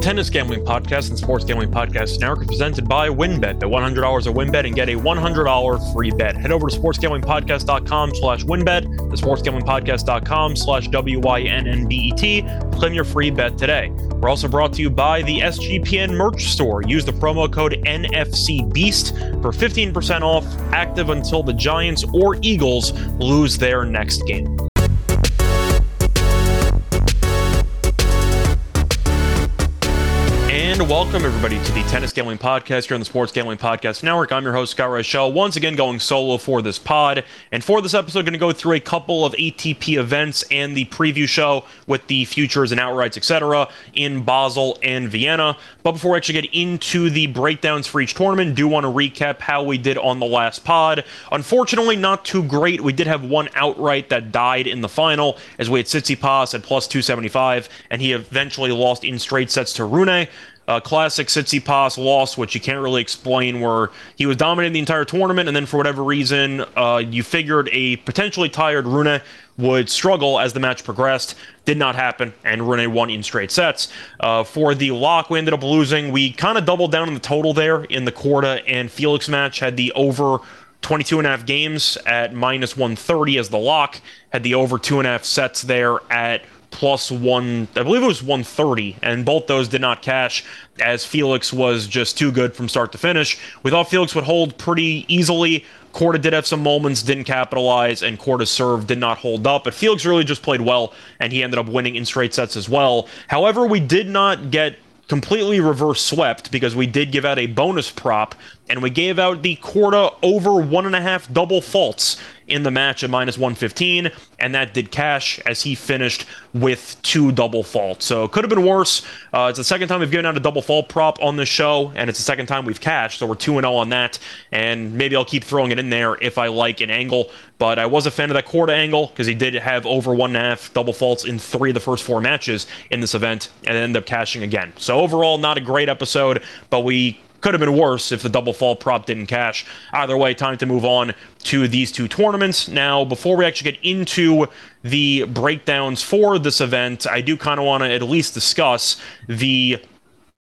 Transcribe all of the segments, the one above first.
Tennis Gambling Podcast and Sports Gambling Podcast Network presented by WynnBET. Bet $100 at WynnBET and get a $100 free bet. Head over to sportsgamblingpodcast.com slash WynnBET, the sportsgamblingpodcast.com slash W-Y-N-N-B-E-T. Claim your free bet today. We're also brought to you by the SGPN merch store. Use the promo code NFCBEAST for 15% off, active until the Giants or Eagles lose their next game. And welcome everybody to the Tennis Gambling Podcast here on the Sports Gambling Podcast Network. I'm your host Scott Reichel, once again going solo for this pod. And for this episode, going to go through a couple of ATP events and the preview show with the futures and outrights, etc., in Basel and Vienna. But before we actually get into the breakdowns for each tournament, do want to recap how we did on the last pod. Unfortunately, not too great. We did have one outright that died in the final, as we had Tsitsipas at plus 275, and he eventually lost in straight sets to Rune. Uh, classic Tsitsipas loss, which you can't really explain, where he was dominating the entire tournament, and then for whatever reason, uh, you figured a potentially tired Rune would struggle as the match progressed. Did not happen, and Rune won in straight sets. Uh, for the lock, we ended up losing. We kind of doubled down on the total there in the Korda and Felix match, had the over 22 and a half games at minus 130 as the lock, had the over two and a half sets there at plus one, I believe it was 130, and both those did not cash as Felix was just too good from start to finish. We thought Felix would hold pretty easily. Korda did have some moments, didn't capitalize, and Korda's serve did not hold up. But Felix really just played well, and he ended up winning in straight sets as well. However, we did not get completely reverse swept because we did give out a bonus prop and we gave out the Korda over one and a half double faults in the match at minus 115, and that did cash as he finished with two double faults. So it could have been worse. Uh, it's the second time we've given out a double fault prop on this show, and it's the second time we've cashed, so we're 2 0 on that. And maybe I'll keep throwing it in there if I like an angle. But I was a fan of that Korda angle because he did have over one and a half double faults in three of the first four matches in this event and ended up cashing again. So overall, not a great episode, but we could have been worse if the double fault prop didn't cash. Either way, time to move on to these two tournaments. Now, before we actually get into the breakdowns for this event, I do kind of want to at least discuss the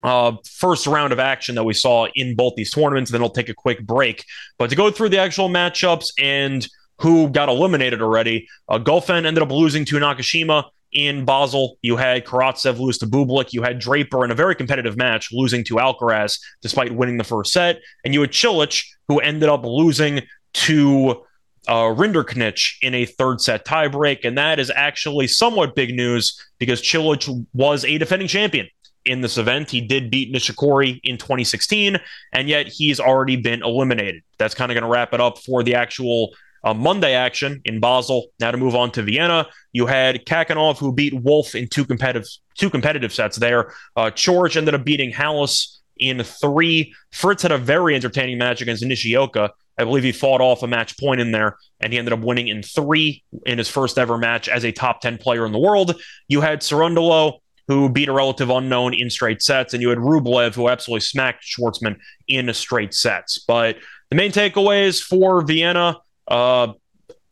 uh, first round of action that we saw in both these tournaments. Then I'll take a quick break. But to go through the actual matchups and who got eliminated already, uh, Goffin ended up losing to Nakashima in Basel. You had Karatsev lose to Bublik. You had Draper in a very competitive match losing to Alcaraz despite winning the first set. And you had Cilic, who ended up losing to uh, Rinderknech in a third set tiebreak. And that is actually somewhat big news because Cilic was a defending champion in this event. He did beat Nishikori in 2016, and yet he's already been eliminated. That's kind of going to wrap it up for the actual uh, Monday action in Basel. Now to move on to Vienna, you had Khachanov who beat Wolf in two competitive two competitive sets there. Uh, Coric ended up beating Halys in three. Fritz had a very entertaining match against Nishioka. I believe he fought off a match point in there, and he ended up winning in three in his first ever match as a top 10 player in the world. You had Cerundolo, who beat a relative unknown in straight sets, and you had Rublev, who absolutely smacked Schwartzman in straight sets. But the main takeaways for Vienna uh,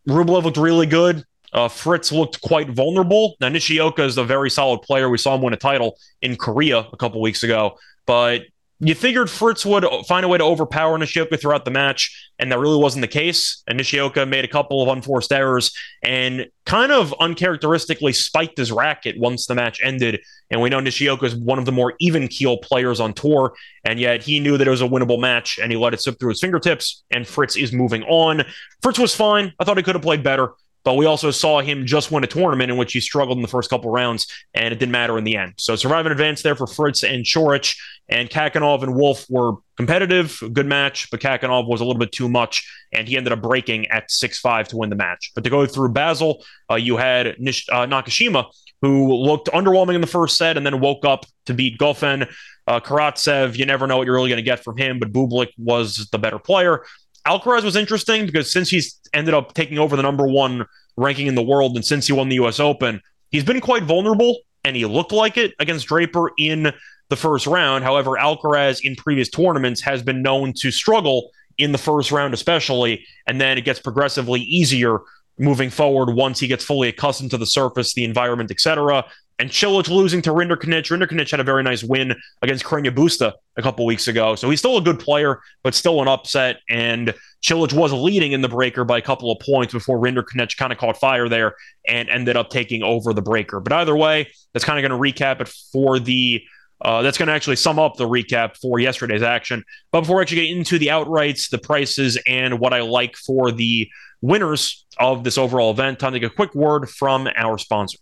Rublev looked really good. Uh, Fritz looked quite vulnerable. Now, Nishioka is a very solid player. We saw him win a title in Korea a couple weeks ago, but you figured Fritz would find a way to overpower Nishioka throughout the match, and that really wasn't the case. And Nishioka made a couple of unforced errors and kind of uncharacteristically spiked his racket once the match ended. And we know Nishioka is one of the more even keel players on tour, and yet he knew that it was a winnable match, and he let it slip through his fingertips. And Fritz is moving on. Fritz was fine. I thought he could have played better. But we also saw him just win a tournament in which he struggled in the first couple rounds, and it didn't matter in the end. So survive advance there for Fritz and Coric, and Khachanov and Wolf were competitive, good match, but Khachanov was a little bit too much, and he ended up breaking at 6-5 to win the match. But to go through Basel, uh, you had Nish- uh, Nakashima, who looked underwhelming in the first set and then woke up to beat Goffin. Uh, Karatsev, you never know what you're really going to get from him, but Bublik was the better player. Alcaraz was interesting because since he's ended up taking over the number one ranking in the world and since he won the US Open, he's been quite vulnerable and he looked like it against Draper in the first round. However, Alcaraz in previous tournaments has been known to struggle in the first round, especially, and then it gets progressively easier moving forward once he gets fully accustomed to the surface, the environment, etc. and Cilic losing to Rinderknech. Rinderknech had a very nice win against Carreño Busta a couple weeks ago. So he's still a good player, but still an upset. And Cilic was leading in the breaker by a couple of points before Rinderknech kind of caught fire there and ended up taking over the breaker. But either way, that's kind of going to recap it for the. Uh, that's going to actually sum up the recap for yesterday's action. But before I actually get into the outrights, the prices, and what I like for the winners of this overall event, time to take a quick word from our sponsor.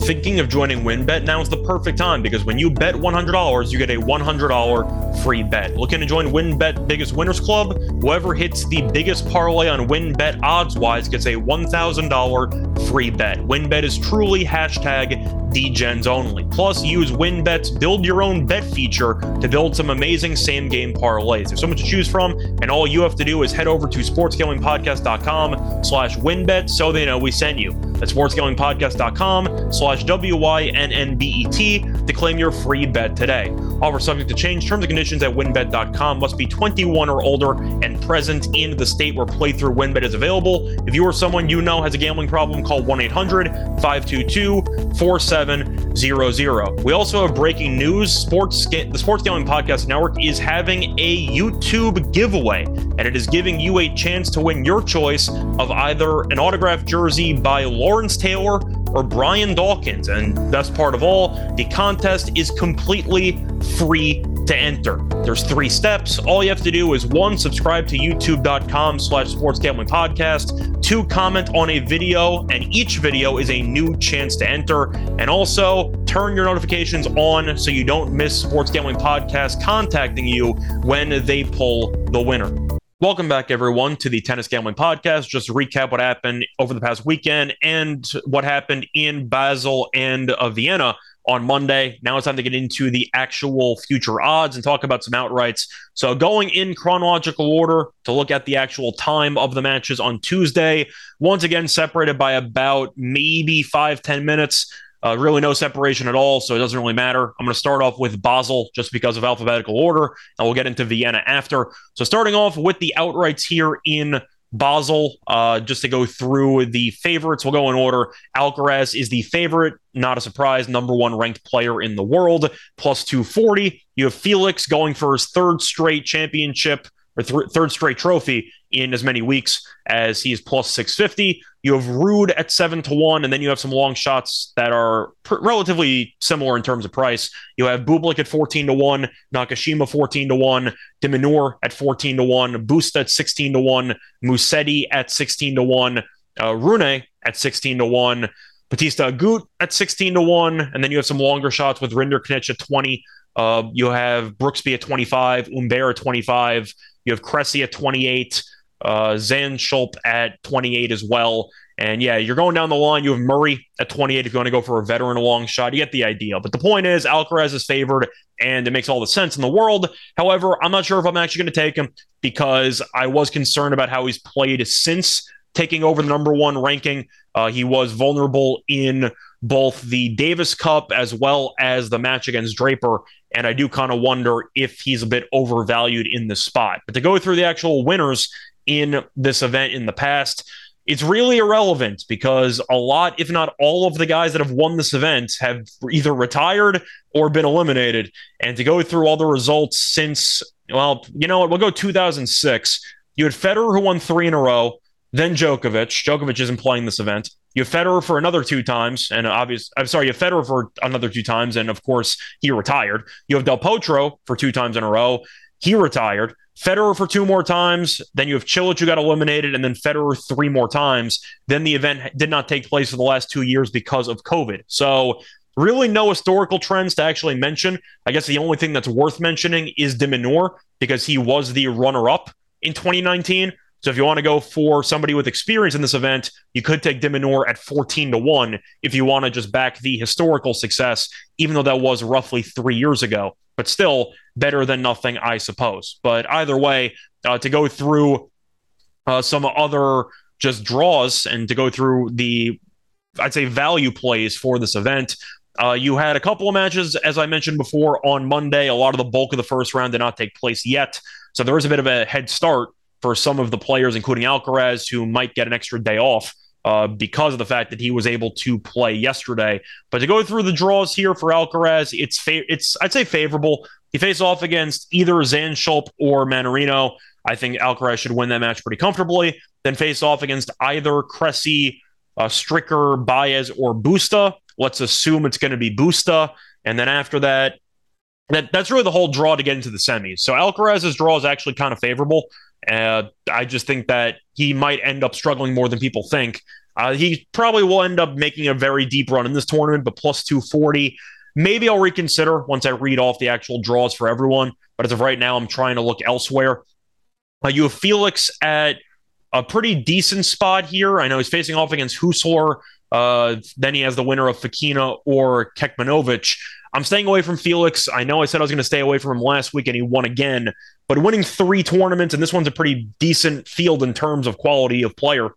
Thinking of joining WynnBET? Now is the perfect time because when you bet $100, you get a $100 free bet. Looking to join WynnBET Biggest Winners Club? Whoever hits the biggest parlay on WynnBET odds wise gets a $1,000 free bet. WynnBET is truly hashtag DGens only. Plus, use WynnBET's build your own bet feature to build some amazing same game parlays. There's so much to choose from, and all you have to do is head over to sportsgamblingpodcast.com slash wynnbet so they know we sent you. That's sportsgamblingpodcast.com slash W-Y-N-N-B-E-T to claim your free bet today. Offer subject to change. Terms and conditions at wynnbet.com Must be 21 or older and present in the state where playthrough WynnBET is available. If you or someone you know has a gambling problem, call 1-800-522-4700. We also have breaking news. Sports the Sports Gambling Podcast Network is having a YouTube giveaway, and it is giving you a chance to win your choice of either an autographed jersey by Lawrence Taylor or Brian Dawkins. And best part of all, the contest is completely free to enter. There's three steps. All you have to do is one, subscribe to youtube.com slash sports gambling podcast, two, comment on a video, and each video is a new chance to enter. And also turn your notifications on so you don't miss sports gambling podcast contacting you when they pull the winner. Welcome back, everyone, to the Tennis Gambling Podcast. Just recap what happened over the past weekend and what happened in Basel and uh, Vienna on Monday. Now it's time to get into the actual future odds and talk about some outrights. So, going in chronological order to look at the actual time of the matches on Tuesday, once again separated by about maybe five ten minutes. Uh, really, no separation at all, so it doesn't really matter. I'm going to start off with Basel just because of alphabetical order, and we'll get into Vienna after. So, starting off with the outrights here in Basel, uh, just to go through the favorites, we'll go in order. Alcaraz is the favorite, not a surprise, number one ranked player in the world, plus 240. You have Felix going for his third straight championship or th- third straight trophy in as many weeks as he is plus 650. You have Ruud at seven to one, and then you have some long shots that are pr- relatively similar in terms of price. You have Bublik at 14 to one, Nakashima 14 to one, de Minaur at 14 to one, Busta at 16 to one, Musetti at 16 to one, uh, Rune at 16 to one, Batista Agut at 16 to one, and then you have some longer shots with Rinderknech at 20. Uh, you have Brooksby at 25, Humbert at 25. You have Cressy at 28 uh, Zandschulp at 28 as well. And yeah, you're going down the line. You have Murray at 28 if you want to go for a veteran long shot. You get the idea. But the point is, Alcaraz is favored, and it makes all the sense in the world. However, I'm not sure if I'm actually going to take him because I was concerned about how he's played since taking over the number one ranking. Uh, he was vulnerable in both the Davis Cup as well as the match against Draper. And I do kind of wonder if he's a bit overvalued in this spot. But to go through the actual winners in this event in the past. It's really irrelevant because a lot, if not all of the guys that have won this event have either retired or been eliminated. And to go through all the results since, well, you know what, we'll go 2006. You had Federer who won three in a row, then Djokovic. Djokovic isn't playing this event. You have Federer for another two times, and obvious. I'm sorry, you have Federer for another two times, and of course he retired. You have Del Potro for two times in a row. He retired. Federer for two more times. Then you have Cilic who got eliminated, and then Federer three more times. Then the event did not take place for the last two years because of COVID. So really no historical trends to actually mention. I guess the only thing that's worth mentioning is de Minaur because he was the runner-up in 2019. So if you want to go for somebody with experience in this event, you could take de Minaur at 14 to 1 if you want to just back the historical success, even though that was roughly three years ago but still better than nothing, I suppose. But either way, uh, to go through uh, some other just draws and to go through the, I'd say, value plays for this event. Uh, you had a couple of matches, as I mentioned before, on Monday. A lot of the bulk of the first round did not take place yet. So there is a bit of a head start for some of the players, including Alcaraz, who might get an extra day off uh, because of the fact that he was able to play yesterday. But to go through the draws here for Alcaraz, it's fa- it's I'd say favorable. He faced off against either Zandschulp or Mannarino. I think Alcaraz should win that match pretty comfortably. Then face off against either Cressy, uh, Stricker, Baez, or Busta. Let's assume it's going to be Busta. And then after that, that that's really the whole draw to get into the semis. So Alcaraz's draw is actually kind of favorable. Uh, I just think that he might end up struggling more than people think. Uh, he probably will end up making a very deep run in this tournament, but plus 240. Maybe I'll reconsider once I read off the actual draws for everyone. But as of right now, I'm trying to look elsewhere. Uh, you have Felix at a pretty decent spot here. I know he's facing off against Huesler. Uh, then he has the winner of Fokina or Kekmanovic. I'm staying away from Felix. I know I said I was going to stay away from him last week, and he won again. But winning three tournaments, and this one's a pretty decent field in terms of quality of player.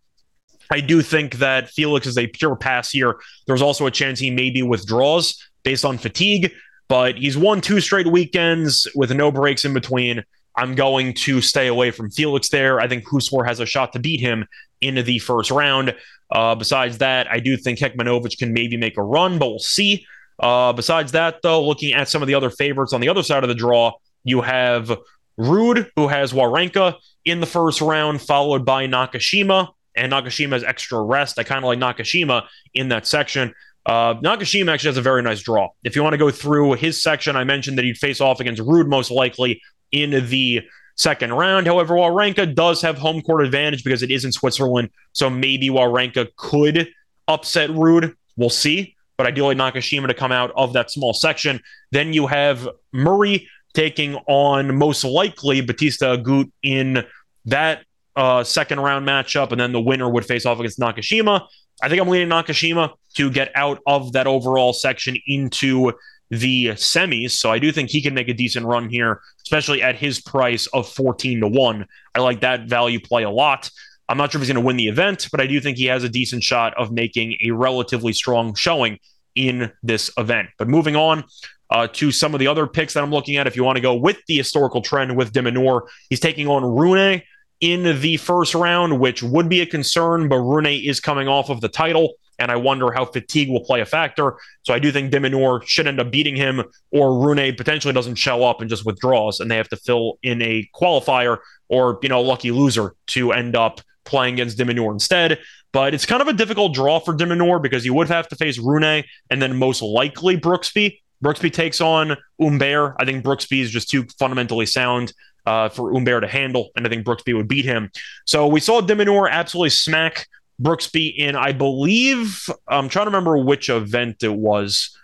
I do think that Felix is a pure pass here. There's also a chance he maybe withdraws based on fatigue, but he's won two straight weekends with no breaks in between. I'm going to stay away from Felix there. I think Huesler has a shot to beat him in the first round. Uh, besides that, I do think Kekmanovic can maybe make a run, but we'll see. Uh, besides that, though, looking at some of the other favorites on the other side of the draw, you have Ruud, who has Wawrinka in the first round, followed by Nakashima. And Nakashima has extra rest. I kind of like Nakashima in that section. Uh, Nakashima actually has a very nice draw. If you want to go through his section, I mentioned that he'd face off against Ruud most likely in the second round. However, Wawrinka does have home court advantage because it is in Switzerland. So maybe Wawrinka could upset Ruud. We'll see but I do like Nakashima to come out of that small section. Then you have Murray taking on most likely Batista Agut in that uh, second round matchup, and then the winner would face off against Nakashima. I think I'm leaning Nakashima to get out of that overall section into the semis. So I do think he can make a decent run here, especially at his price of 14 to 1. I like that value play a lot. I'm not sure if he's going to win the event, but I do think he has a decent shot of making a relatively strong showing in this event. But moving on uh, to some of the other picks that I'm looking at, if you want to go with the historical trend with de he's taking on Rune in the first round, which would be a concern, but Rune is coming off of the title. And I wonder how fatigue will play a factor. So I do think de Minaur should end up beating him, or Rune potentially doesn't show up and just withdraws, and they have to fill in a qualifier or, you know, lucky loser to end up playing against de Minaur instead. But it's kind of a difficult draw for de Minaur because you would have to face Rune and then most likely Brooksby. Brooksby takes on Humbert. I think Brooksby is just too fundamentally sound uh, for Humbert to handle, and I think Brooksby would beat him. So we saw de Minaur absolutely smack Brooksby in, I believe, I'm trying to remember which event it was.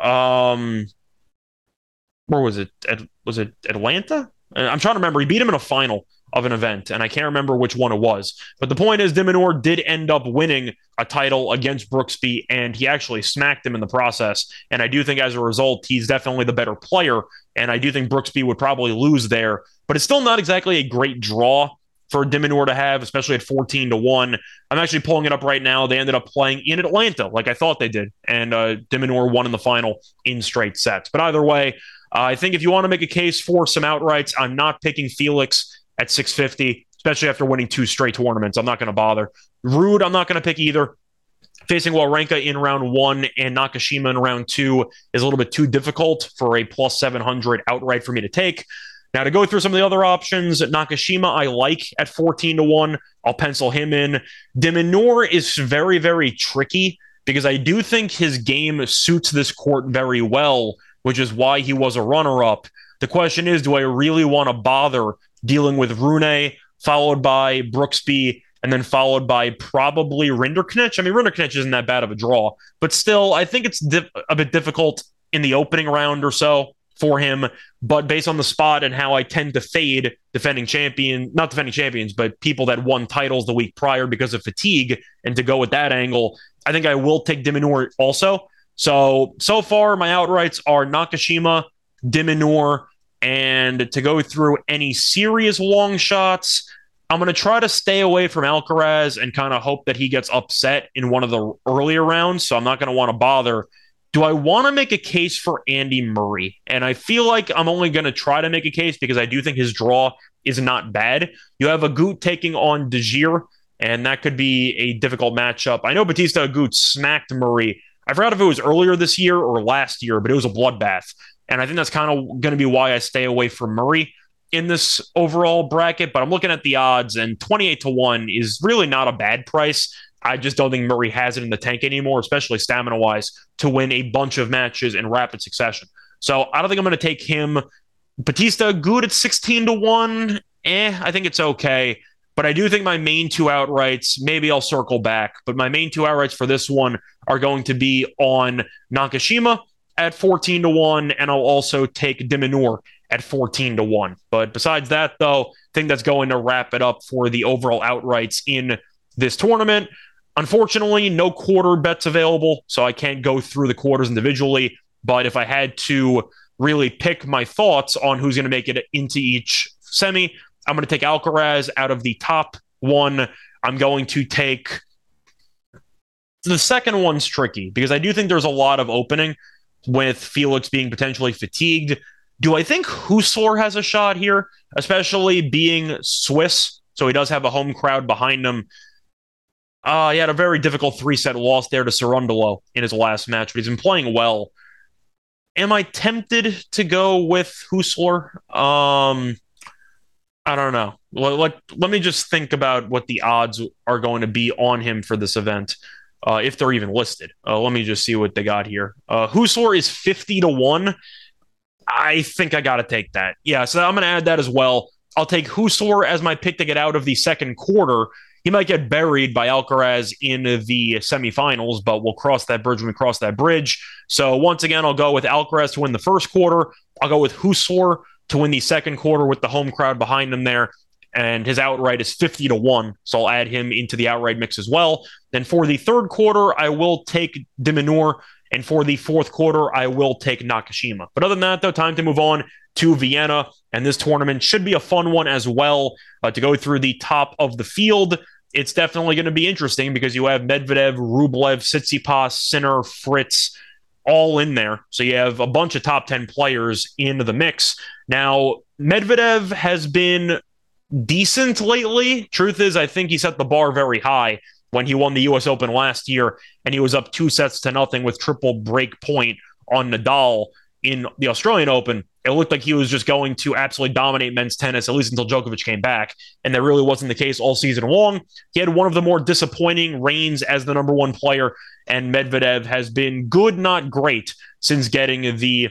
Um, where was it? At, was it Atlanta? Uh, I'm trying to remember. He beat him in a final of an event, and I can't remember which one it was. But the point is, de Minaur did end up winning a title against Brooksby, and he actually smacked him in the process. And I do think as a result, he's definitely the better player. And I do think Brooksby would probably lose there, but it's still not exactly a great draw for de Minaur to have, especially at 14 to 1. I'm actually pulling it up right now. They ended up playing in Atlanta, like I thought they did. And uh, de Minaur won in the final in straight sets. But either way, uh, I think if you want to make a case for some outrights, I'm not picking Felix at 650, especially after winning two straight tournaments. I'm not going to bother. Ruud, I'm not going to pick either. Facing Wawrinka in round one and Nakashima in round two is a little bit too difficult for a plus 700 outright for me to take. Now, to go through some of the other options, Nakashima I like at 14 to 1. I'll pencil him in. de Minaur is very, very tricky because I do think his game suits this court very well, which is why he was a runner up. The question is, do I really want to bother dealing with Rune, followed by Brooksby, and then followed by probably Rinderknech. I mean, Rinderknech isn't that bad of a draw, but still, I think it's di- a bit difficult in the opening round or so for him. But based on the spot and how I tend to fade defending champion, not defending champions, but people that won titles the week prior because of fatigue, and to go with that angle, I think I will take de Minaur also. So, so far, my outrights are Nakashima, de Minaur, and to go through any serious long shots, I'm going to try to stay away from Alcaraz and kind of hope that he gets upset in one of the earlier rounds. So I'm not going to want to bother. Do I want to make a case for Andy Murray? And I feel like I'm only going to try to make a case because I do think his draw is not bad. You have Agut taking on Desir. and that could be a difficult matchup. I know Batista Agut smacked Murray. I forgot if it was earlier this year or last year, but it was a bloodbath. And I think that's kind of going to be why I stay away from Murray in this overall bracket. But I'm looking at the odds, and 28 to 1 is really not a bad price. I just don't think Murray has it in the tank anymore, especially stamina wise, to win a bunch of matches in rapid succession. So I don't think I'm going to take him. Batista Agut at 16 to 1. Eh, I think it's okay. But I do think my main two outrights, maybe I'll circle back, but my main two outrights for this one are going to be on Nakashima at 14 to 1, and I'll also take de Minaur at 14 to 1. But besides that, though, I think that's going to wrap it up for the overall outrights in this tournament. Unfortunately, no quarter bets available, so I can't go through the quarters individually. But if I had to really pick my thoughts on who's going to make it into each semi, I'm going to take Alcaraz out of the top one. I'm going to take the second one's tricky because I do think there's a lot of opening with Felix being potentially fatigued. Do I think Huesler has a shot here, especially being Swiss? So he does have a home crowd behind him. Uh, he had a very difficult three set loss there to Cerundolo in his last match, but he's been playing well. Am I tempted to go with Huesler? Um, I don't know. Let, let, let me just think about what the odds are going to be on him for this event, uh, if they're even listed. Uh, let me just see what they got here. Uh, Huesler is 50 to 1. I think I got to take that. Yeah, so I'm going to add that as well. I'll take Huesler as my pick to get out of the second quarter he might get buried by Alcaraz in the semifinals, but we'll cross that bridge when we cross that bridge. So once again, I'll go with Alcaraz to win the first quarter. I'll go with Huesler to win the second quarter with the home crowd behind him there. And his outright is 50 to 1. So I'll add him into the outright mix as well. Then for the third quarter, I will take de Minaur. And for the fourth quarter, I will take Nakashima. But other than that, though, time to move on to Vienna. And this tournament should be a fun one as well uh, to go through the top of the field. It's definitely going to be interesting because you have Medvedev, Rublev, Tsitsipas, Sinner, Fritz, all in there. So you have a bunch of top 10 players in the mix. Now, Medvedev has been decent lately. Truth is, I think he set the bar very high when he won the US Open last year and he was up two sets to nothing with triple break point on Nadal in the Australian Open it looked like he was just going to absolutely dominate men's tennis, at least until Djokovic came back. And that really wasn't the case all season long. He had one of the more disappointing reigns as the number one player, and Medvedev has been good, not great, since getting the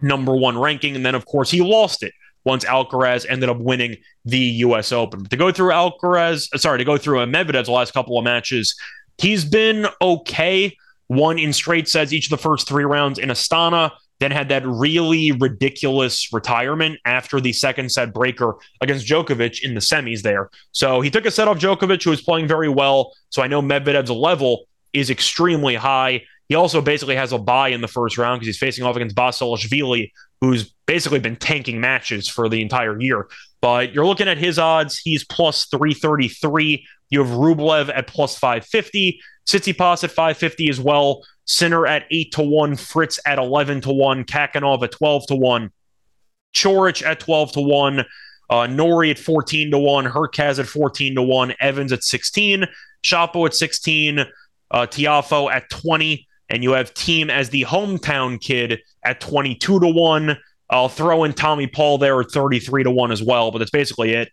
number one ranking. And then, of course, he lost it once Alcaraz ended up winning the U.S. Open. But to go through Alcaraz, uh, sorry, to go through Medvedev's last couple of matches, he's been okay. Won in straight sets each of the first three rounds in Astana then had that really ridiculous retirement after the second set breaker against Djokovic in the semis there. So he took a set off Djokovic, who was playing very well. So I know Medvedev's level is extremely high. He also basically has a bye in the first round because he's facing off against Basilashvili, who's basically been tanking matches for the entire year. But you're looking at his odds, he's plus 333. You have Rublev at plus 550, Tsitsipas at 550 as well. Sinner at 8 to 1, Fritz at 11 to 1, Khachanov at 12 to 1, Coric at 12 to 1, uh, Norrie at 14 to 1, Hurkacz at 14 to 1, Evans at 16, Shapo at 16, uh, Tiafoe at 20, and you have Thiem as the hometown kid at 22 to 1. I'll throw in Tommy Paul there at 33 to 1 as well, but that's basically it.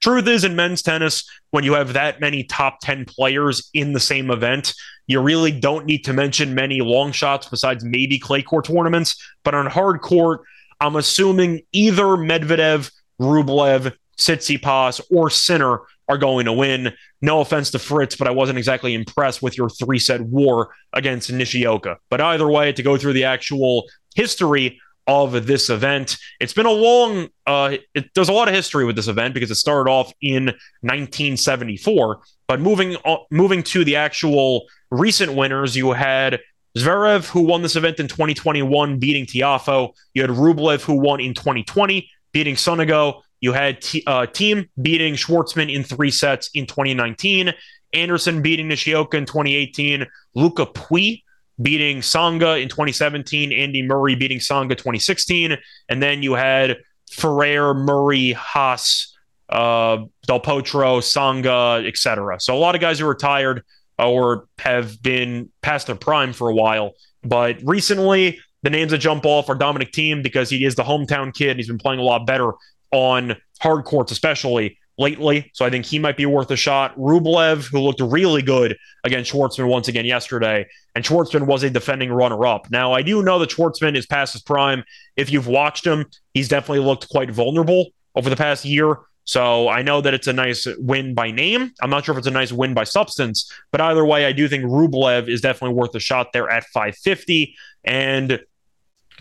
Truth is, in men's tennis, when you have that many top 10 players in the same event, you really don't need to mention many long shots besides maybe clay court tournaments. But on hard court, I'm assuming either Medvedev, Rublev, Tsitsipas, or Sinner are going to win. No offense to Fritz, but I wasn't exactly impressed with your three set war against Nishioka. But either way, to go through the actual history of this event. It's been a long, uh, it, there's a lot of history with this event because it started off in 1974. But moving uh, moving to the actual recent winners, you had Zverev, who won this event in 2021, beating Tiafoe. You had Rublev, who won in 2020, beating Sonego. You had T- uh, Thiem beating Schwartzman in three sets in 2019. Anderson beating Nishioka in 2018. Lucas Pouille beating Tsonga in 2017, Andy Murray beating Tsonga 2016, and then you had Ferrer, Murray, Haas, uh, Del Potro, Tsonga, etc. So a lot of guys who retired or have been past their prime for a while. But recently, the names that jump off are Dominic Thiem because he is the hometown kid. And he's been playing a lot better on hard courts, especially lately. So I think he might be worth a shot. Rublev, who looked really good against Schwartzman once again yesterday, and Schwartzman was a defending runner up. Now, I do know that Schwartzman is past his prime. If you've watched him, he's definitely looked quite vulnerable over the past year. So I know that it's a nice win by name. I'm not sure if it's a nice win by substance, but either way, I do think Rublev is definitely worth a shot there at 550. And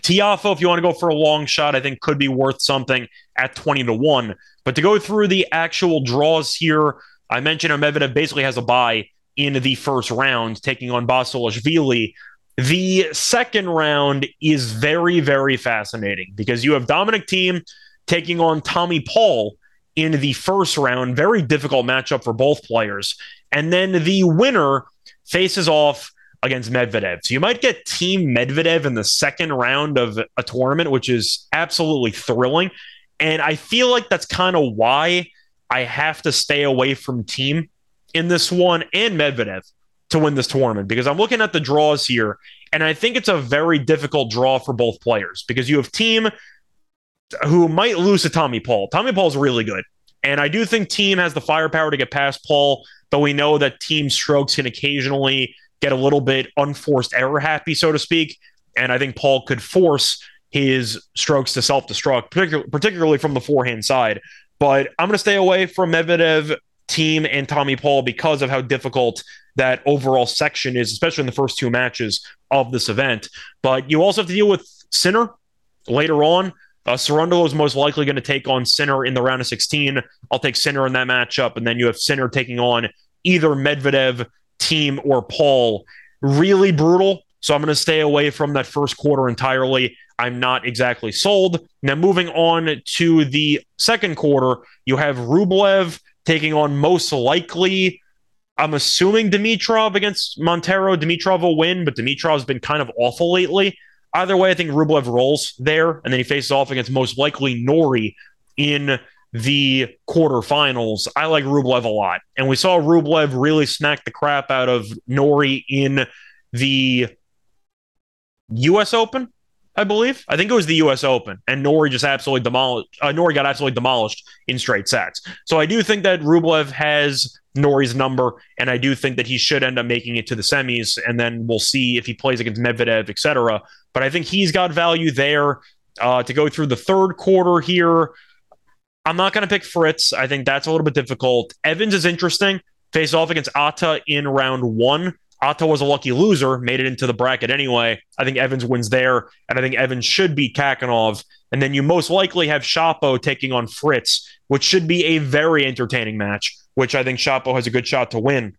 Tiafoe, if you want to go for a long shot, I think could be worth something at 20 to 1. But to go through the actual draws here, I mentioned Medvedev basically has a bye in the first round, taking on Basilashvili. The second round is very, very fascinating because you have Dominic Thiem taking on Tommy Paul in the first round. Very difficult matchup for both players. And then the winner faces off against Medvedev. So you might get Thiem Medvedev in the second round of a tournament, which is absolutely thrilling. And I feel like that's kind of why I have to stay away from Thiem in this one and Medvedev to win this tournament because I'm looking at the draws here and I think it's a very difficult draw for both players because you have Thiem who might lose to Tommy Paul. Tommy Paul's really good. And I do think Thiem has the firepower to get past Paul, though we know that Thiem strokes can occasionally get a little bit unforced error happy, so to speak. And I think Paul could force his strokes to self destruct, particularly, particularly from the forehand side. But I'm going to stay away from Medvedev, Thiem and Tommy Paul because of how difficult that overall section is, especially in the first two matches of this event. But you also have to deal with Sinner later on. Uh, is most likely going to take on Sinner in the round of 16. I'll take Sinner in that matchup. And then you have Sinner taking on either Medvedev, Thiem, or Paul. Really brutal. So I'm going to stay away from that first quarter entirely. I'm not exactly sold. Now, moving on to the second quarter, you have Rublev taking on most likely. I'm assuming Dimitrov against Monteiro. Dimitrov will win, but Dimitrov's been kind of awful lately. Either way, I think Rublev rolls there, and then he faces off against most likely Norrie in the quarterfinals. I like Rublev a lot. And we saw Rublev really smack the crap out of Norrie in the US Open, I believe. I think it was the US Open. And Norrie just absolutely demolished uh, Norrie got absolutely demolished in straight sets. So I do think that Rublev has Norrie's number, and I do think that he should end up making it to the semis, and then we'll see if he plays against Medvedev, etc. But I think he's got value there uh, to go through the third quarter here. I'm not going to pick Fritz. I think that's a little bit difficult. Evans is interesting. Face off against Atta in round one. Atta was a lucky loser, made it into the bracket anyway. I think Evans wins there, and I think Evans should beat Khachanov. And then you most likely have Shapo taking on Fritz, which should be a very entertaining match, which I think Shapo has a good shot to win.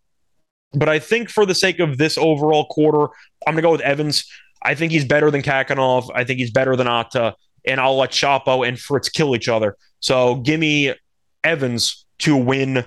But I think for the sake of this overall quarter, I'm going to go with Evans. I think he's better than Khachanov. I think he's better than Atta, and I'll let Shapo and Fritz kill each other. So give me Evans to win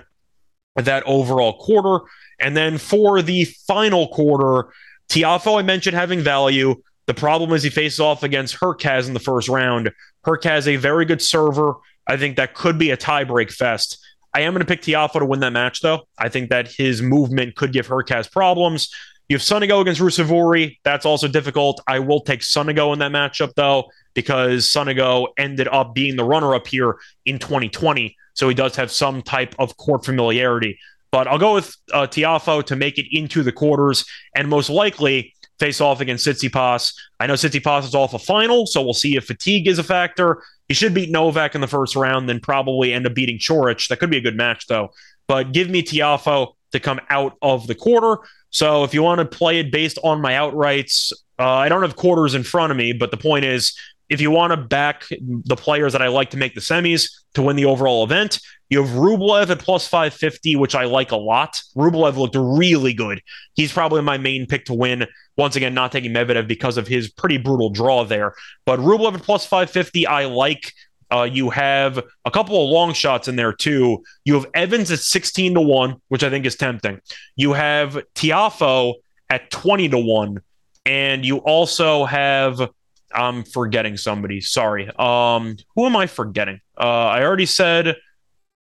that overall quarter. And then for the final quarter, Tiafoe, I mentioned having value. The problem is he faces off against Hurkacz in the first round. Hurkacz, a very good server. I think that could be a tiebreak fest. I am going to pick Tiafoe to win that match, though. I think that his movement could give Hurkacz problems. You have Sonego against Ruusuvuori. That's also difficult. I will take Sonego in that matchup, though, because Sonego ended up being the runner up here in 2020. So he does have some type of court familiarity. But I'll go with uh, Tiafoe to make it into the quarters and most likely face off against Tsitsipas. I know Tsitsipas is off a final, so we'll see if fatigue is a factor. He should beat Novak in the first round, then probably end up beating Coric. That could be a good match, though. But give me Tiafoe to come out of the quarter. So if you want to play it based on my outrights, uh, I don't have quarters in front of me, but the point is if you want to back the players that I like to make the semis to win the overall event, you have Rublev at plus 550, which I like a lot. Rublev looked really good. He's probably my main pick to win. Once again, not taking Medvedev because of his pretty brutal draw there. But Rublev at plus 550, I like. Uh, you have a couple of long shots in there too. You have Evans at 16 to 1, which I think is tempting. You have Tiafoe at 20 to 1. And you also have I'm forgetting somebody. Sorry. Um, who am I forgetting? Uh, I already said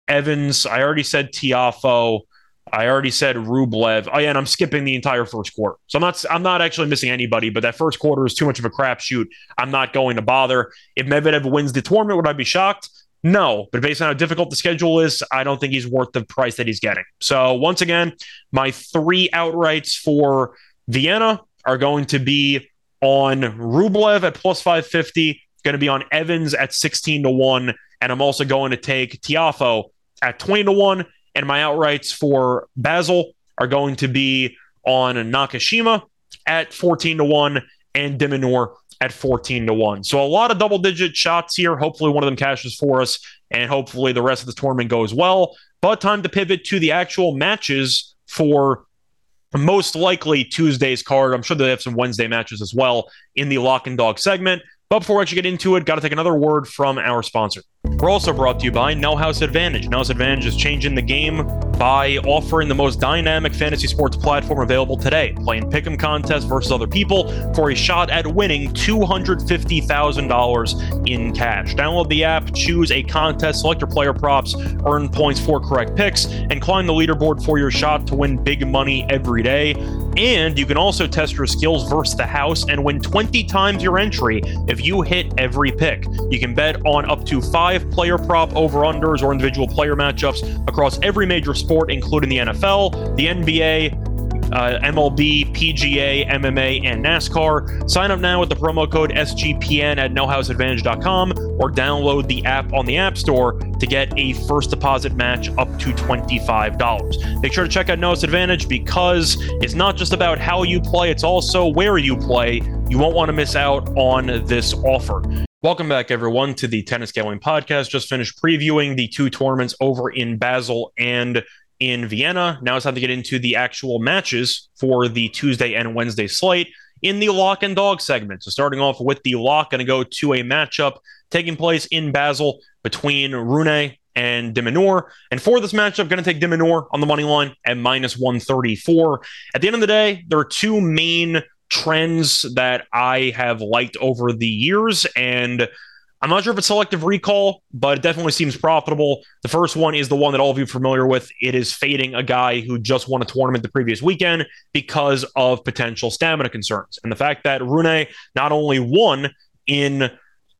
Evans. I already said Tiafoe. I already said Rublev. Oh yeah, and I'm skipping the entire first quarter. So I'm not I'm not actually missing anybody, but that first quarter is too much of a crapshoot. I'm not going to bother. If Medvedev wins the tournament, would I be shocked? No, but based on how difficult the schedule is, I don't think he's worth the price that he's getting. So once again, my three outrights for Vienna are going to be on Rublev at plus 550, going to be on Evans at 16 to 1, and I'm also going to take Tiafoe at 20 to 1, and my outrights for Basel are going to be on Nakashima at 14 to 1 and de Minaur at 14 to 1. So a lot of double digit shots here. Hopefully one of them cashes for us and hopefully the rest of the tournament goes well. But time to pivot to the actual matches for most likely Tuesday's card. I'm sure they have some Wednesday matches as well in the lock and dog segment. But before we actually get into it, got to take another word from our sponsor. We're also brought to you by No House Advantage. No House Advantage is changing the game by offering the most dynamic fantasy sports platform available today. Playing pick'em contests versus other people for a shot at winning $250,000 in cash. Download the app, choose a contest, select your player props, earn points for correct picks, and climb the leaderboard for your shot to win big money every day. And you can also test your skills versus the house and win 20 times your entry if you hit every pick. You can bet on up to five player prop over unders or individual player matchups across every major sport, including the NFL, the NBA, uh, MLB, PGA, MMA, and NASCAR. Sign up now with the promo code SGPN at nohouseadvantage.com or download the app on the App Store to get a first deposit match up to $25. Make sure to check out No House Advantage because it's not just about how you play, it's also where you play. You won't want to miss out on this offer. Welcome back, everyone, to the Tennis Gambling Podcast. Just finished previewing the two tournaments over in Basel and in Vienna. Now it's time to get into the actual matches for the Tuesday and Wednesday slate in the lock and dog segment. So starting off with the lock, going to go to a matchup taking place in Basel between Rune and de Minaur. And for this matchup, going to take de Minaur on the money line at minus 134. At the end of the day, there are two main trends that I have liked over the years. And I'm not sure if it's selective recall, but it definitely seems profitable. The first one is the one that all of you are familiar with. It is fading a guy who just won a tournament the previous weekend because of potential stamina concerns. And the fact that Rune not only won in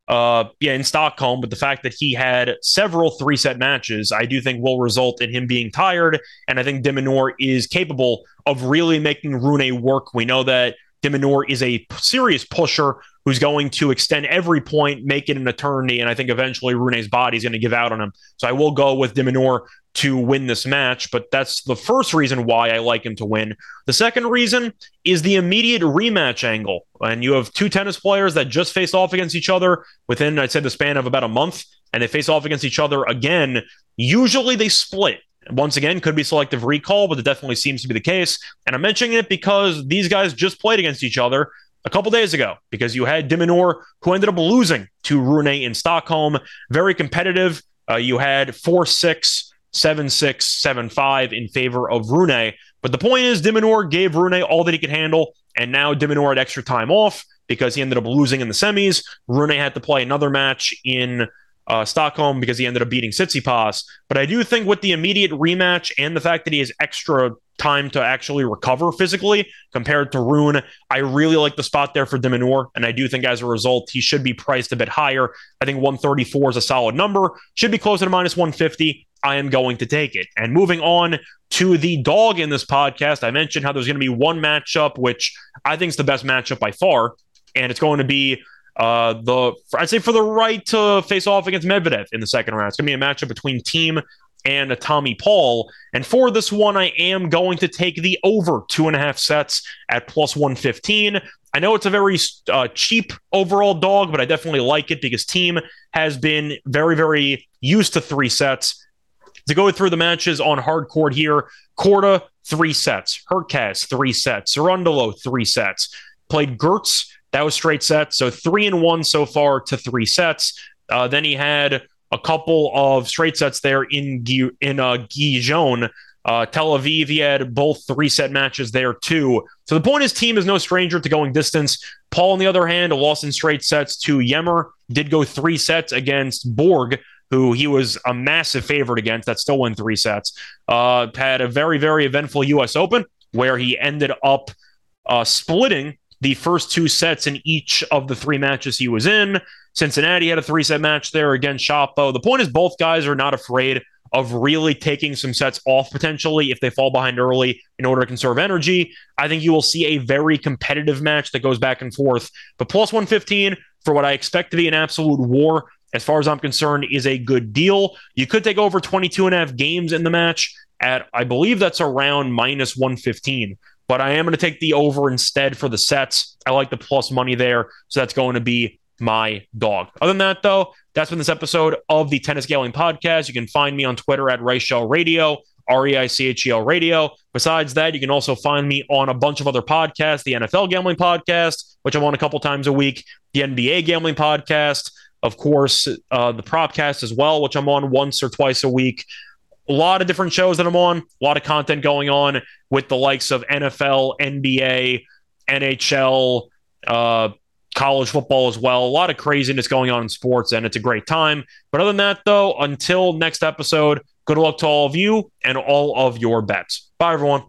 uh yeah in Stockholm, but the fact that he had several three set matches, I do think will result in him being tired. And I think de Minaur is capable of really making Rune work. We know that de is a serious pusher who's going to extend every point, make it an eternity. And I think eventually Rune's body is going to give out on him. So I will go with de to win this match, but that's the first reason why I like him to win. The second reason is the immediate rematch angle. And you have two tennis players that just face off against each other within, I'd say, the span of about a month, and they face off against each other again. Usually they split. Once again, could be selective recall, but it definitely seems to be the case. And I'm mentioning it because these guys just played against each other a couple days ago because you had de Minaur who ended up losing to Rune in Stockholm. Very competitive. Uh, you had 4 6, 7 6, 7 5 in favor of Rune. But the point is, de Minaur gave Rune all that he could handle. And now de Minaur had extra time off because he ended up losing in the semis. Rune had to play another match in uh, Stockholm because he ended up beating Tsitsipas. But I do think with the immediate rematch and the fact that he has extra time to actually recover physically compared to Rune, I really like the spot there for de Minaur. And I do think as a result, he should be priced a bit higher. I think 134 is a solid number, should be closer to minus 150. I am going to take it. And moving on to the dog in this podcast, I mentioned how there's going to be one matchup, which I think is the best matchup by far. And it's going to be uh, the I'd say for the right to face off against Medvedev in the second round. It's to be a matchup between Thiem and Tommy Paul. And for this one, I am going to take the over two and a half sets at plus 115. I know it's a very uh, cheap overall dog, but I definitely like it because Thiem has been very, very used to three sets. To go through the matches on hard court here, Korda, three sets. Hurkacz, three sets. Cerundolo, three sets. Played Gertz, that was straight sets. So three and one so far to three sets. Uh, then he had a couple of straight sets there in in uh, Gijón. Uh, Tel Aviv, he had both three set matches there too. So the point is, Thiem is no stranger to going distance. Paul, on the other hand, lost in straight sets to Ymer, did go three sets against Borg who he was a massive favorite against, that still won three sets. Uh, had a very, very eventful U.S. Open where he ended up uh, splitting the first two sets in each of the three matches he was in. Cincinnati had a three set match there against Shapo. The point is, both guys are not afraid of really taking some sets off potentially if they fall behind early in order to conserve energy. I think you will see a very competitive match that goes back and forth. But plus 115 for what I expect to be an absolute war, as far as I'm concerned, is a good deal. You could take over 22 and a half games in the match at, I believe that's around minus 115 but I am going to take the over instead for the sets. I like the plus money there. So that's going to be my dog. Other than that, though, that's been this episode of the Tennis Gambling Podcast. You can find me on Twitter at Reichel Radio, R E I C H E L Radio. Besides that, you can also find me on a bunch of other podcasts the NFL Gambling Podcast, which I'm on a couple times a week, the NBA Gambling Podcast, of course, uh, the Propcast as well, which I'm on once or twice a week a lot of different shows that I'm on, a lot of content going on with the likes of NFL, NBA, NHL, uh, college football as well. A lot of craziness going on in sports, and it's a great time. But other than that, though, until next episode, good luck to all of you and all of your bets. Bye, everyone.